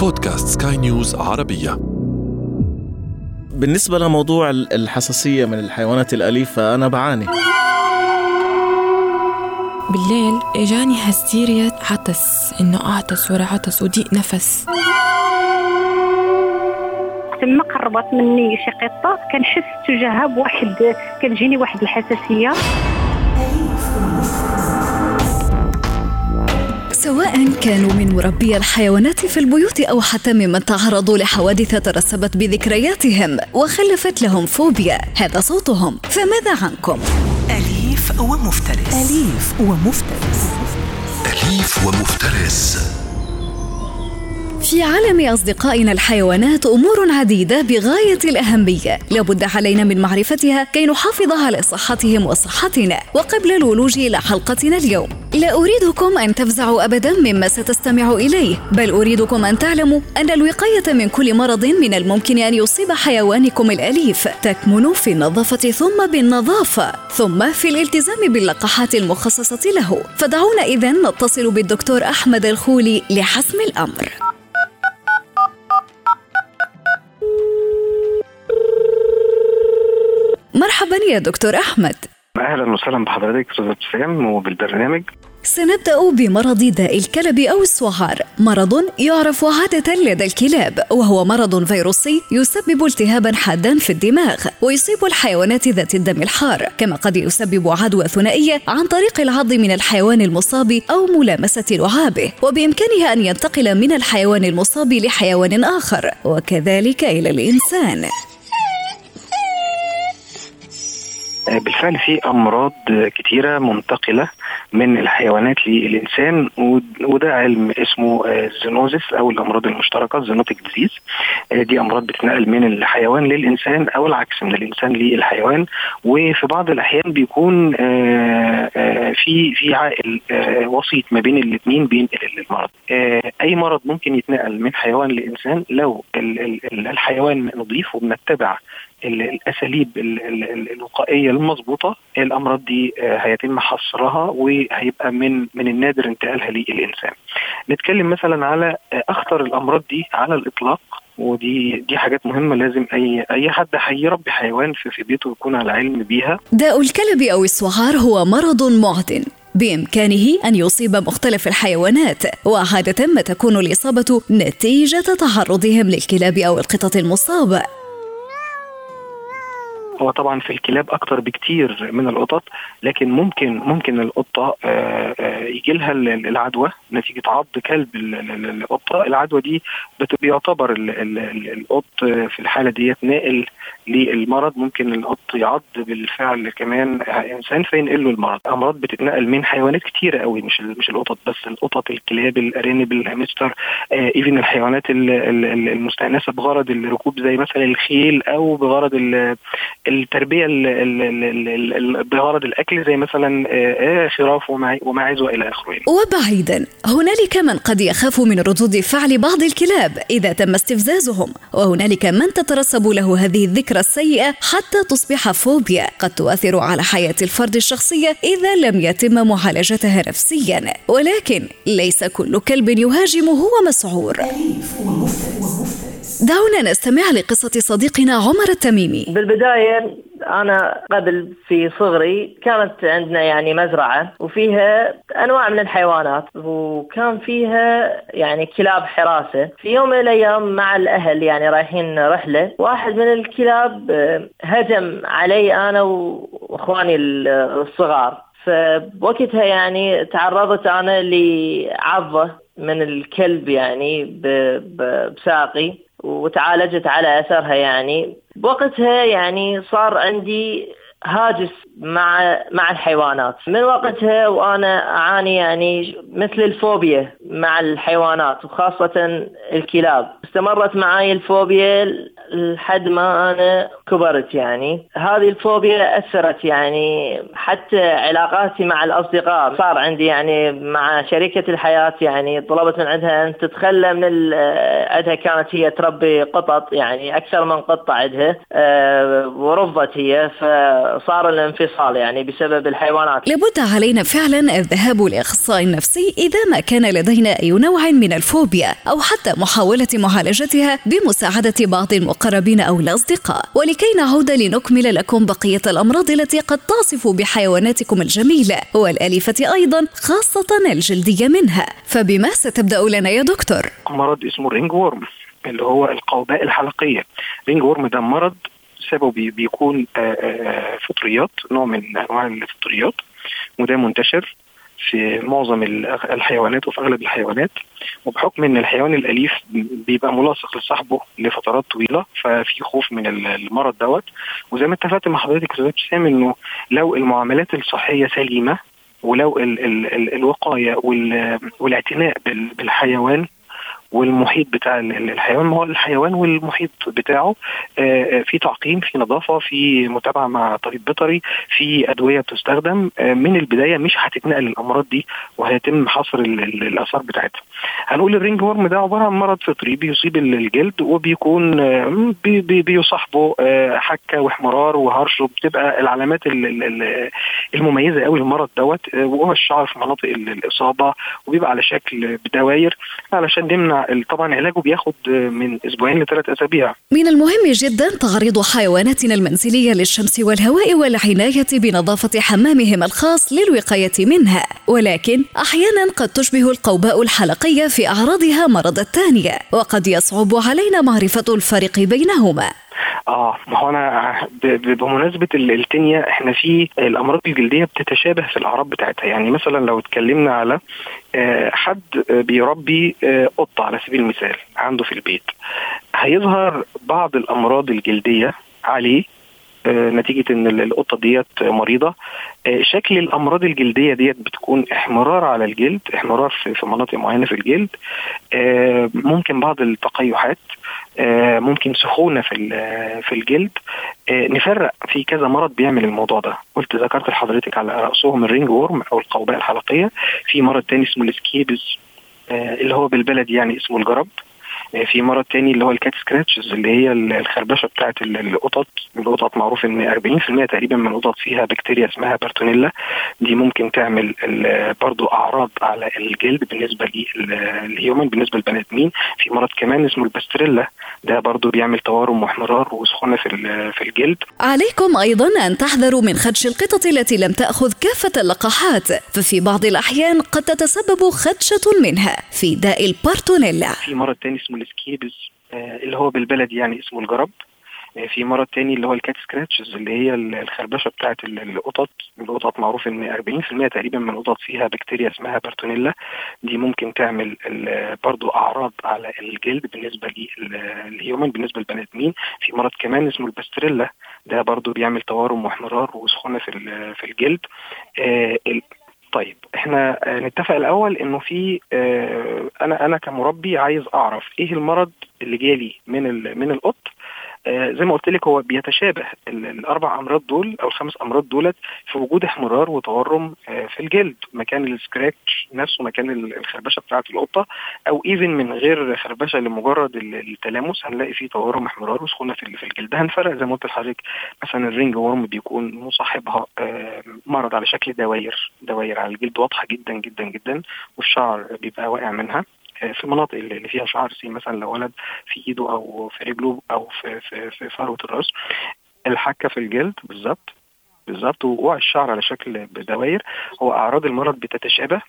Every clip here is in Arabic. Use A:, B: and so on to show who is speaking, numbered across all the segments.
A: بودكاست سكاي نيوز عربية.
B: بالنسبة لموضوع الحساسية من الحيوانات الأليفة أنا بعاني.
C: بالليل أجاني هستيريا عطس إنه أعطس ورا عطس وضيق نفس.
D: لما قربت مني شي قطه كنحس تجاهها بواحد كتجيني واحد الحساسية.
E: سواء كانوا من مربي الحيوانات في البيوت أو حتى ممن تعرضوا لحوادث ترسبت بذكرياتهم وخلفت لهم فوبيا. هذا صوتهم. فماذا عنكم؟
F: أليف ومفترس. أليف ومفترس.
A: أليف ومفترس.
E: في عالم أصدقائنا الحيوانات أمور عديدة بغاية الأهمية. لابد علينا من معرفتها كي نحافظ على صحتهم وصحتنا. وقبل الولوج إلى حلقتنا اليوم لا أريدكم أن تفزعوا أبدا مما ستستمع إليه بل أريدكم أن تعلموا أن الوقاية من كل مرض من الممكن أن يصيب حيوانكم الأليف. تكمن في النظافة ثم بالنظافة ثم في الالتزام باللقاحات المخصصة له. فدعونا إذا نتصل بالدكتور أحمد الخولي لحسم الأمر. مرحبا يا دكتور أحمد.
G: أهلا وسهلا بحضرتك أستاذ ابتسام وبالبرنامج.
E: سنبدأ بمرض داء الكلب أو السعار مرض يعرف عادة لدى الكلاب وهو مرض فيروسي يسبب التهابا حادا في الدماغ ويصيب الحيوانات ذات الدم الحار كما قد يسبب عدوى ثنائية عن طريق العض من الحيوان المصاب أو ملامسة لعابه وبإمكانها أن ينتقل من الحيوان المصاب لحيوان آخر وكذلك إلى الإنسان.
G: بالفعل في أمراض كتيرة منتقلة من الحيوانات للإنسان وده علم اسمه ال zoonosis أو الأمراض المشتركة ال zoonotic diseases. دي أمراض بتتنقل من الحيوان للإنسان أو العكس من الإنسان للحيوان. وفي بعض الأحيان بيكون في في عائل وسيط ما بين الاثنين بينقل المرض. أي مرض ممكن يتنقل من حيوان لإنسان لو الحيوان نظيف وبنتبع الأساليب الوقائية المضبوطة الأمراض دي هيتم حصرها وهيبقى من من النادر انتقالها للإنسان. نتكلم مثلا على أخطر الأمراض دي على الإطلاق ودي دي حاجات مهمة لازم اي أي حد هيربي حيوان في, في بيته يكون على علم بيها.
E: داء الكلب أو السعار هو مرض معدن بإمكانه أن يصيب مختلف الحيوانات وعادة ما تكون الإصابة نتيجة تعرضهم للكلاب أو القطط المصابة
G: هو طبعا في الكلاب أكتر بكتير من القطط لكن ممكن ممكن القطة يجي لها العدوى نتيجة عض كلب القطة. العدوى دي بيعتبر القط في الحالة ديت ناقل للمرض ممكن القط يعض بالفعل كمان إنسان فينقل له المرض. أمراض بتتنقل من حيوانات كتيرة قوي مش مش القطط بس القطط الكلاب الأرانب الهامستر ايفن الحيوانات المستأنسة بغرض الركوب زي مثلا الخيل أو بغرض التربية بغرض الأكل زي مثلا خراف وماعز والى آخره
E: وبعيدا هنالك من قد يخاف من ردود فعل بعض الكلاب إذا تم استفزازهم وهنالك من تترسب له هذه الذكرى السيئة حتى تصبح فوبيا قد تؤثر على حياة الفرد الشخصية إذا لم يتم معالجتها نفسيا. ولكن ليس كل كلب يهاجم هو مسعور دعونا نستمع لقصة صديقنا عمر التميمي.
H: بالبداية أنا قبل في صغري كانت عندنا يعني مزرعة وفيها أنواع من الحيوانات وكان فيها يعني كلاب حراسة. في يوم من الأيام مع الأهل يعني رايحين رحلة واحد من الكلاب هجم علي أنا وإخواني الصغار. فبوقتها يعني تعرضت أنا لعضة من الكلب يعني بساقي. وتعالجت على أثرها يعني. بوقتها يعني صار عندي هاجس مع مع الحيوانات. من وقتها وأنا أعاني يعني مثل الفوبيا مع الحيوانات وخاصة الكلاب. استمرت معي الفوبيا لحد ما أنا كبرت يعني. هذه الفوبيا أثرت يعني حتى علاقاتي مع الأصدقاء. صار عندي يعني مع شريكة الحياة يعني طلبت من عندها أن تتخلى من عندها كانت هي تربي قطط يعني أكثر من قطة عندها أه ورفضت هي فصار الانفصال يعني بسبب الحيوانات.
E: لابد علينا فعلا الذهاب لاخصائي نفسي إذا ما كان لدينا أي نوع من الفوبيا أو حتى محاولة معالجتها بمساعدة بعض المقربين أو الأصدقاء. ولكي نعود لنكمل لكم بقية الأمراض التي قد تصف بحيواناتكم الجميله والاليفه أيضا خاصة الجلدية منها. فبما ستبدأ لنا يا دكتور؟
G: مرض اسمه ال ringworm اللي هو القوباء الحلقية. ringworm ده مرض سببه بيكون فطريات نوع من أنواع الفطريات وده منتشر في معظم الحيوانات وفي أغلب الحيوانات وبحكم إن الحيوان الأليف بيبقى ملاصق لصاحبه لفترات طويلة ففي خوف من المرض دوت. وزي ما اتفقت مع حضرتك أستاذ ابتسام إنه لو المعاملات الصحية سليمة ولو ال ال ال الوقاية والاعتناء بالحيوان والمحيط بتاع الحيوان ما هو الحيوان والمحيط بتاعه في تعقيم في نظافة في متابعة مع طبيب بيطري في أدوية بتستخدم من البداية مش هتتنقل الامراض دي وهيتم حصر الآثار بتاعتها. هنقول الرينج ورم ده عبارة عن مرض فطري بيصيب الجلد وبيكون بي بي بيصاحبه حكة واحمرار وهرش وبتبقى العلامات المميزة قوي للمرض دوت وهو الشعر في مناطق الإصابة وبيبقى على شكل بدواير علشان نمنع طبعا علاجه بياخد من أسبوعين لثلاث أسابيع.
E: من المهم جدا تعريض حيواناتنا المنزلية للشمس والهواء والعناية بنظافة حمامهم الخاص للوقاية منها، ولكن أحيانا قد تشبه القوباء الحلقية في أعراضها مرض الثانية، وقد يصعب علينا معرفة الفرق بينهما.
G: آه ما هو أنا بمناسبة التنية إحنا في الأمراض الجلدية بتتشابه في الأعراض بتاعتها. يعني مثلا لو اتكلمنا على حد بيربي قطة على سبيل المثال عنده في البيت هيظهر بعض الأمراض الجلدية عليه نتيجة إن القطة ديت مريضة. شكل الأمراض الجلدية ديت بتكون احمرار على الجلد احمرار في مناطق معينة في الجلد. ممكن بعض التقيحات ممكن سخونة في في الجلد. نفرق في كذا مرض بيعمل الموضوع ده. قلت ذكرت لحضرتك على رأسهم ال ringworm أو القوباء الحلقية. في مرض تاني اسمه ال scabies اللي هو بالبلد يعني اسمه الجرب. في مرض تاني اللي هو ال cat scratches اللي هي الخربشة بتاعت القطط. القطط معروف إن 40% تقريبا من القطط فيها بكتيريا اسمها Bartonella. دي ممكن تعمل برضو أعراض على الجلد بالنسبة لل human بالنسبة للبني آدمين. في مرض كمان اسمه ال Pasteurella ده برضو بيعمل تورم واحمرار وسخونة في في الجلد.
E: عليكم أيضا أن تحذروا من خدش القطط التي لم تأخذ كافة اللقاحات. ففي بعض الأحيان قد تتسبب خدشة منها في داء ال Bartonella.
G: في مرض تاني اسمه ال scabies اللي هو بالبلد يعني اسمه الجرب. في مرض تاني اللي هو ال cat scratches اللي هي الخربشة بتاعت القطط. القطط معروف إن 40% تقريبا من القطط فيها بكتيريا اسمها Bartonella. دي ممكن تعمل برضو أعراض على الجلد بالنسبة لل human بالنسبة للبني آدمين. في مرض كمان اسمه ال Pasteurella ده برضو بيعمل تورم واحمرار وسخونة في في الجلد. طيب إحنا نتفق الأول إنه في آه أنا أنا كمربي عايز أعرف إيه المرض اللي جالي من من القط آه زي ما قلت لك هو بيتشابه الأربع أمراض دول أو الخمس أمراض دولت في وجود احمرار وتورم آه في الجلد مكان ال scratch نفسه مكان الخربشة بتاعة القطة أو even من غير خربشة لمجرد التلامس هنلاقي فيه تورم احمرار وسخونة في في الجلد. هنفرق زي ما قلت لحضرتك. مثلا ال ringworm بيكون مصاحبها آه مرض على شكل دواير دواير على الجلد واضحة جدا جدا جدا والشعر بيبقى واقع منها. في المناطق اللي فيها شعر سي مثلا لو ولد في إيده أو في رجله أو في في في فروه الرأس الحكة في الجلد بالظبط بالظبط ووقوع الشعر على شكل بدوائر. هو أعراض المرض بتتشابه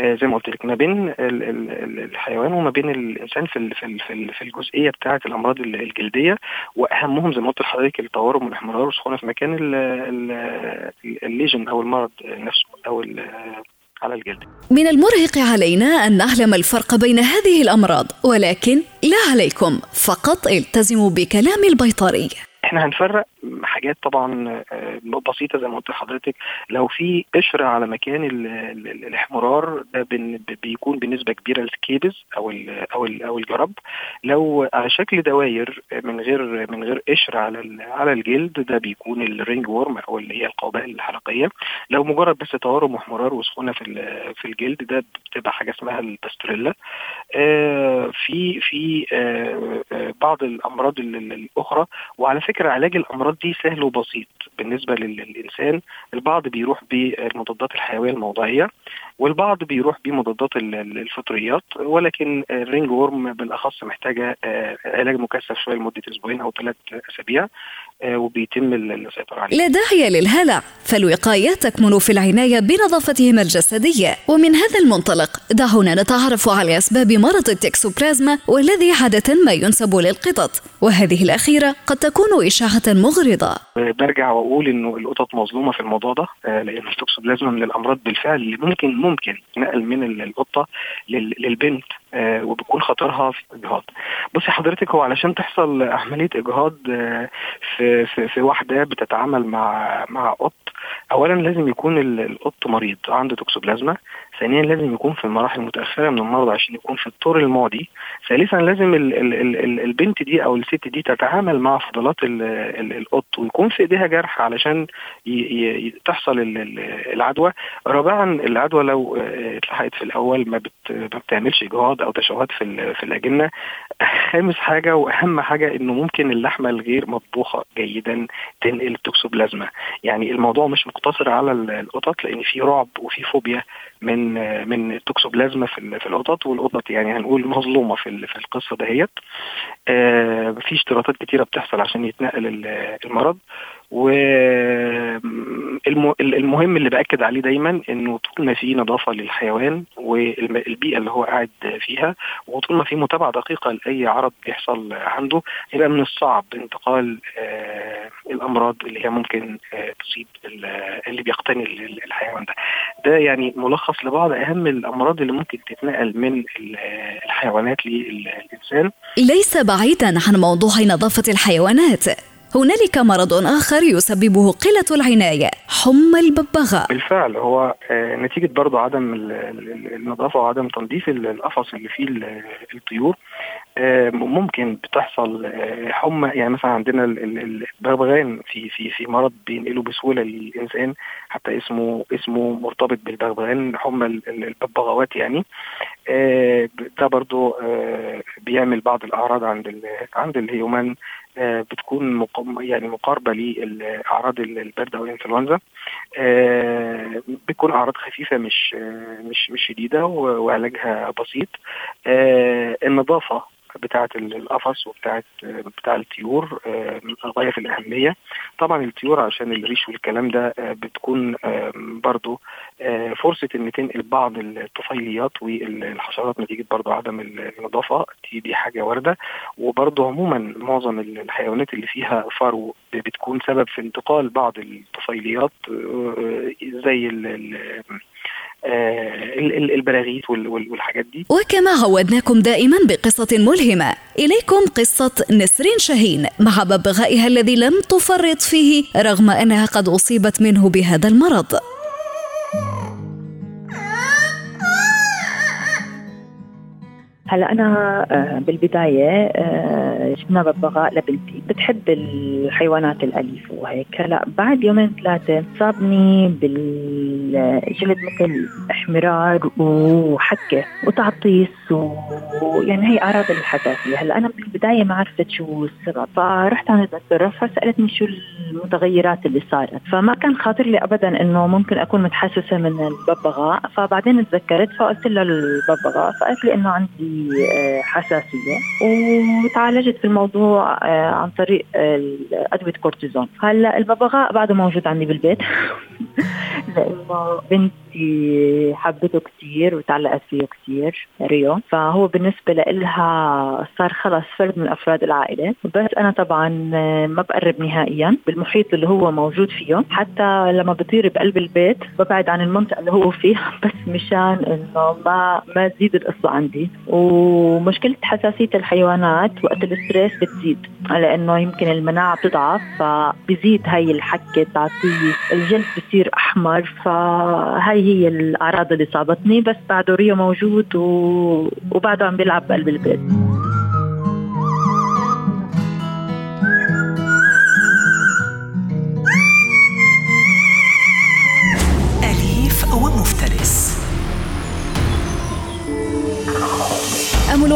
G: زي ما قلت لك ما بين الحيوان وما بين الإنسان في في في الجزئية بتاعة الأمراض الجلدية. وأهمهم زي ما قلت لحضرتك التورم والاحمرار والسخونة في مكان ال lesion أو المرض نفسه أو على الجلد.
E: من المرهق علينا أن نعلم الفرق بين هذه الأمراض ولكن لا عليكم فقط التزموا بكلام البيطري.
G: إحنا هنفرق حاجات طبعا بسيطة زي ما قلت لحضرتك. لو في قشره على مكان الاحمرار ده بيكون بنسبة كبيرة ال scabies أو ال أو ال أو الجرب. لو على شكل دواير من غير من غير قشر على على الجلد ده بيكون ال ringworm أو اللي هي القوباء الحلقيه لو مجرد بس تورم واحمرار وسخونة في في الجلد ده بتبقى حاجة اسمها ال Pasteurella آه في في آه بعض الأمراض الأخرى. وعلى فكرة علاج الأمراض دي سهل وبسيط. بالنسبة للانسان البعض بيروح بالمضادات الحيوية الموضعية. والبعض بيروح بمضادات الفطريات ولكن ال ringworm بالأخص محتاجة علاج مكثف شوية لمدة أسبوعين أو ثلاث أسابيع وبيتم السيطرة عليه.
E: لا داعي للهلع، فالوقاية تكمن في العناية بنظافتهم الجسدية، ومن هذا المنطلق دعونا نتعرف على أسباب مرض التكسوبلازما والذي عادة ما ينسب للقطط، وهذه الأخيرة قد تكون إشاعة مغرضة.
G: برجع وأقول إنه القطط مظلومة في الموضوع ده لأن التكسوبلازما من الأمراض بالفعل اللي ممكن ممكن نقل من القطة للبنت آه وبيكون خطرها في إجهاض. بصي حضرتك هو علشان تحصل عملية إجهاض آه في, في في واحدة بتتعامل مع مع قط اولا لازم يكون القط مريض عنده توكسوبلازما ثانيا لازم يكون في المراحل المتأخرة من المرض عشان يكون في الطور الماضي ثالثا لازم ال ال ال البنت دي أو الست دي تتعامل مع فضلات القط ويكون في إيديها جرح علشان تحصل العدوى. رابعا العدوى لو اتلحقت في الأول ما, بت ما بتعملش إجهاض أو تشوهات في في الأجنة. خامس حاجة وأهم حاجة إنه ممكن اللحمة الغير مطبوخة جيدا تنقل التوكسوبلازما يعني الموضوع مش مقتصر على القطط لأن في رعب وفي فوبيا من من التوكسوبلازما في في القطط والقطط يعني هنقول مظلومة في في القصة دهيت. آه في اشتراطات كتيرة بتحصل عشان يتنقل المرض. والمهم اللي بأكد عليه دايما إنه طول ما في نظافة للحيوان والبيئه اللي هو قاعد فيها وطول ما في متابعة دقيقة لأي عرض بيحصل عنده يبقى من الصعب انتقال آه الأمراض اللي هي ممكن آه تصيب اللي بيقتني الحيوان ده. ده يعني ملخص لبعض أهم الأمراض اللي ممكن تتنقل من الحيوانات للإنسان.
E: ليس بعيدا عن موضوع نظافة الحيوانات. هنالك مرض آخر يسببه قلة العناية حمى الببغاء.
G: بالفعل هو نتيجة برضو عدم النظافة وعدم تنظيف القفص اللي فيه الطيور. ممكن بتحصل حمى. يعني مثلا عندنا البغبغان في في في مرض بينقله بسهولة للإنسان حتى اسمه اسمه مرتبط بالبغبغان حمى الببغاوات يعني. ده برضو بيعمل بعض الأعراض عند عند الهيومان بتكون يعني مقاربة لاعراض البرد أو الانفلونزا بتكون أعراض خفيفة مش مش مش شديدة وعلاجها بسيط. النظافة بتاعه القفص وبتاعه بتاع الطيور غاية في الأهمية. طبعا الطيور عشان الريش والكلام ده بتكون برضو فرصة إن تنقل بعض الطفيليات والحشرات نتيجة برضو عدم النظافة. دي دي حاجة واردة. وبرضو عموما معظم الحيوانات اللي فيها فرو بتكون سبب في انتقال بعض الطفيليات زي البراغيث والحاجات دي.
E: وكما عودناكم دائما بقصة ملهمة. إليكم قصة نسرين شاهين مع ببغائها الذي لم تفرط فيه رغم أنها قد أصيبت منه بهذا المرض.
I: هلا أنا بالبداية جبنا ببغاء لبنتي. بتحب الحيوانات الأليفة وهيك. هلا بعد يومين ثلاثة صابني بالجلد مثل احمرار وحكة وتعطيس ويعني هي أعراض الحساسيه هلا أنا بالبداية ما عرفت شو السبب فرحت عند الدكتوره فسالتني شو المتغيرات اللي صارت فما كان خاطر لي ابدا إنه ممكن أكون متحسسة من الببغاء. فبعدين تذكرت فقلت لها الببغاء فقالت لي إنه عندي حساسية. وتعالجت في الموضوع عن طريق ادويه كورتيزون. هلأ الببغاء بعده موجود عندي بالبيت. لأنه بنتي حبته كثير وتعلقت فيه كثير ريو. فهو بالنسبة لها صار خلص فرد من أفراد العائلة. بس أنا طبعا ما بقرب نهائيا بالمحيط اللي هو موجود فيه. حتى لما بطير بقلب البيت ببعد عن المنطقة اللي هو فيها بس مشان إنه ما ما تزيد القصة عندي. ومشكلة حساسية الحيوانات وقت ال stress بتزيد لأنه يمكن المناعة بتضعف فبزيد هاي الحكة تعطيه الجلد بصير أحمر. فهاي هي الأعراض اللي صابتني بس بعده ريو موجود و... وبعده عم بيلعب بقلب البيت.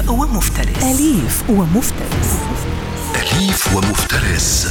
F: أليف ومفترس. أليف ومفترس.
A: أليف ومفترس.